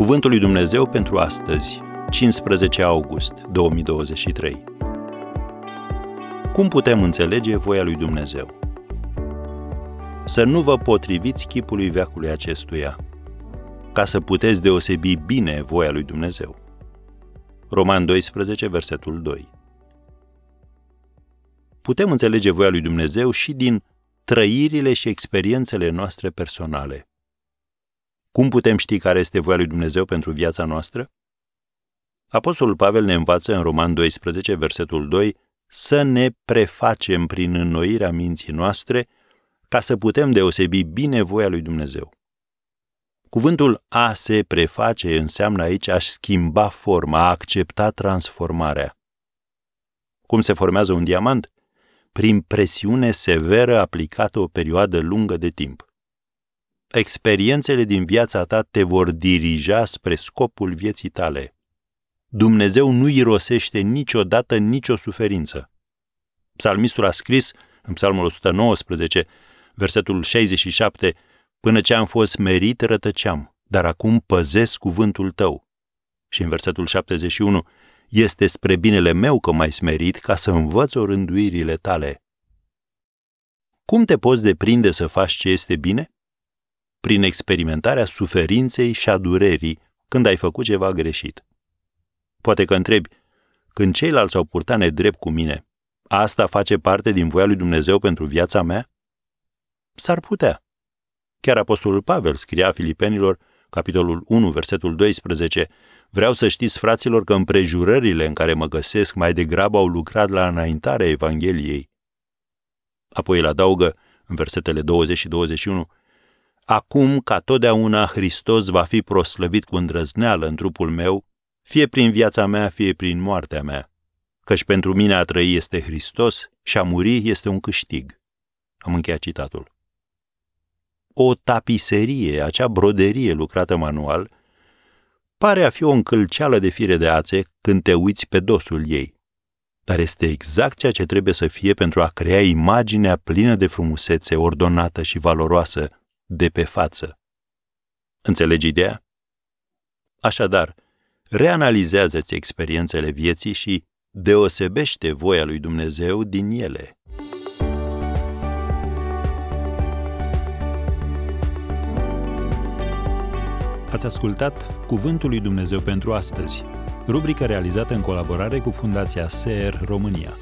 Cuvântul lui Dumnezeu pentru astăzi, 15 august 2023. Cum putem înțelege voia lui Dumnezeu? Să nu vă potriviți chipului veacului acestuia, ca să puteți deosebi bine voia lui Dumnezeu. Roman 12, versetul 2. Putem înțelege voia lui Dumnezeu și din trăirile și experiențele noastre personale. Cum putem ști care este voia lui Dumnezeu pentru viața noastră? Apostolul Pavel ne învață în Roman 12, versetul 2, să ne prefacem prin înnoirea minții noastre ca să putem deosebi bine voia lui Dumnezeu. Cuvântul a se preface înseamnă aici a schimba forma, a accepta transformarea. Cum se formează un diamant? Prin presiune severă aplicată o perioadă lungă de timp experiențele din viața ta te vor dirija spre scopul vieții tale. Dumnezeu nu irosește niciodată nicio suferință. Psalmistul a scris în Psalmul 119, versetul 67, Până ce am fost merit, rătăceam, dar acum păzesc cuvântul tău. Și în versetul 71, Este spre binele meu că m-ai smerit ca să învăț orânduirile tale. Cum te poți deprinde să faci ce este bine? Prin experimentarea suferinței și a durerii când ai făcut ceva greșit. Poate că întrebi, când ceilalți au purtat nedrept cu mine, asta face parte din voia lui Dumnezeu pentru viața mea? S-ar putea. Chiar Apostolul Pavel scria Filipenilor, capitolul 1, versetul 12, Vreau să știți, fraților, că împrejurările în care mă găsesc mai degrabă au lucrat la înaintarea Evangheliei. Apoi el adaugă, în versetele 20 și 21, Acum, ca totdeauna, Hristos va fi proslăvit cu îndrăzneală în trupul meu, fie prin viața mea, fie prin moartea mea. Căci pentru mine a trăi este Hristos și a muri este un câștig. Am încheiat citatul. O tapiserie, acea broderie lucrată manual, pare a fi o încălceală de fire de ațe când te uiți pe dosul ei. Dar este exact ceea ce trebuie să fie pentru a crea imaginea plină de frumusețe, ordonată și valoroasă de pe față. Înțelegi ideea? Așadar, reanalizează-ți experiențele vieții și deosebește voia lui Dumnezeu din ele. Ați ascultat Cuvântul lui Dumnezeu pentru astăzi, rubrica realizată în colaborare cu Fundația SER România.